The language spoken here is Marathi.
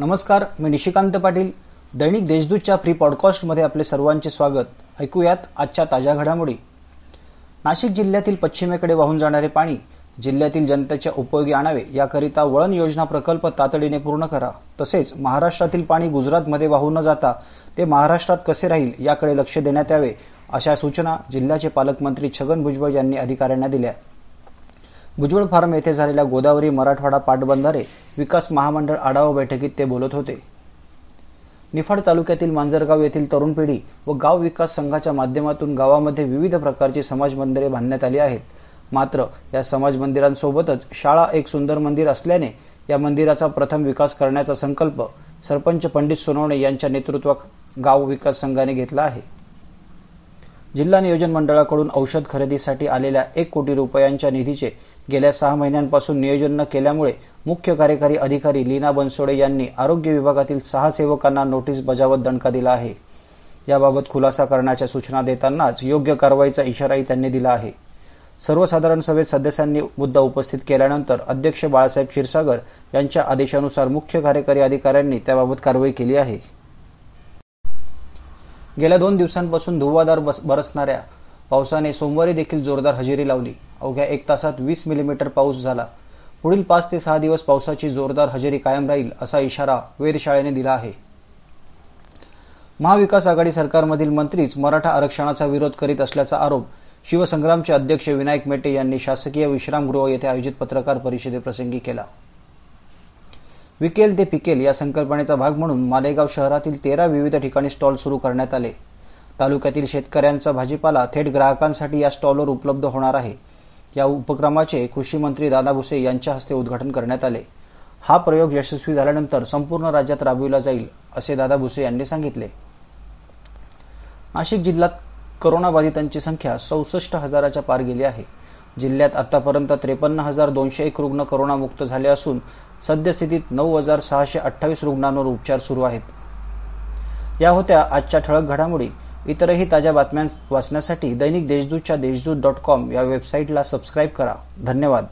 नमस्कार मी निशिकांत पाटील. दैनिक देशदूतच्या फ्री पॉडकास्टमध्ये आपले सर्वांचे स्वागत. ऐकूयात आजच्या ताज्या घडामोडी. नाशिक जिल्ह्यातील पश्चिमेकडे वाहून जाणारे पाणी जिल्ह्यातील जनतेच्या उपयोगी आणावे याकरिता वळण योजना प्रकल्प तातडीने पूर्ण करा. तसेच महाराष्ट्रातील पाणी गुजरातमध्ये वाहून न जाता ते महाराष्ट्रात कसे राहील याकडे लक्ष देण्यात यावे अशा सूचना जिल्ह्याचे पालकमंत्री छगन भुजबळ यांनी अधिकाऱ्यांना दिल्या. भुजबळ फार्म येथे झालेल्या गोदावरी मराठवाडा पाटबंधारे विकास महामंडळ आढावा बैठकीत ते बोलत होते. निफाड तालुक्यातील मांजरगाव येथील तरुण पिढी व गाव विकास संघाच्या माध्यमातून गावामध्ये विविध प्रकारची समाज मंदिरे बांधण्यात आली आहेत. मात्र या समाज मंदिरांसोबतच शाळा एक सुंदर मंदिर असल्याने या मंदिराचा प्रथम विकास करण्याचा संकल्प सरपंच पंडित सोनवणे यांच्या नेतृत्वात गाव विकास संघाने घेतला आहे. जिल्हा नियोजन मंडळाकडून औषध खरेदीसाठी आलेल्या एक कोटी रुपयांच्या निधीचे गेल्या सहा महिन्यांपासून नियोजन न केल्यामुळे मुख्य कार्यकारी अधिकारी लीना बनसोडे यांनी आरोग्य विभागातील सहा सेवकांना नोटीस बजावत दणका दिला आहे. याबाबत खुलासा करण्याच्या सूचना देतानाच योग्य कारवाईचा इशाराही त्यांनी दिला आहे. सर्वसाधारण सभेत सदस्यांनी मुद्दा उपस्थित केल्यानंतर अध्यक्ष बाळासाहेब क्षीरसागर यांच्या आदेशानुसार मुख्य कार्यकारी अधिकाऱ्यांनी त्याबाबत कारवाई केली आहे. गेल्या दोन दिवसांपासून धुवाधार बरसणाऱ्या पावसाने सोमवारी देखील जोरदार हजेरी लावली. अवघ्या एक तासात वीस मिलीमीटर पाऊस झाला. पुढील पाच ते सहा दिवस पावसाची जोरदार हजेरी कायम राहील असा इशारा वेधशाळेने दिला आहे. महाविकास आघाडी सरकारमधील मंत्रीच मराठा आरक्षणाचा विरोध करीत असल्याचा आरोप शिवसंग्रामचे अध्यक्ष विनायक मेटे यांनी शासकीय विश्रामगृह येथे आयोजित पत्रकार परिषदेप्रसंगी केला. विकेल ते पिकेल या संकल्पनेचा भाग म्हणून मालेगाव शहरातील तेरा विविध ठिकाणी स्टॉल सुरू करण्यात आले. तालुक्यातील शेतकऱ्यांचा भाजीपाला थेट ग्राहकांसाठी या स्टॉलवर उपलब्ध होणार आहे. या उपक्रमाचे कृषी मंत्री दादा भुसे यांच्या हस्ते उद्घाटन करण्यात आले. हा प्रयोग यशस्वी झाल्यानंतर संपूर्ण राज्यात राबविला जाईल असे दादा भुसे यांनी सांगितले. नाशिक जिल्ह्यात करोनाबाधितांची संख्या चौसष्ट हजाराच्या पार गेली आहे. जिल्ह्यात आतापर्यंत त्रेपन्न हजार दोनशे एक रुग्ण करोनामुक्त झाले असून सद्यस्थितीत नऊ हजार सहाशे अठ्ठावीस रुग्णांवर उपचार सुरू आहेत. या होत्या आजच्या ठळक घडामोडी. इतरही ताज्या बातम्या वाचण्यासाठी दैनिक देशदूतच्या देशदूत डॉट कॉम या वेबसाईटला सबस्क्राईब करा. धन्यवाद.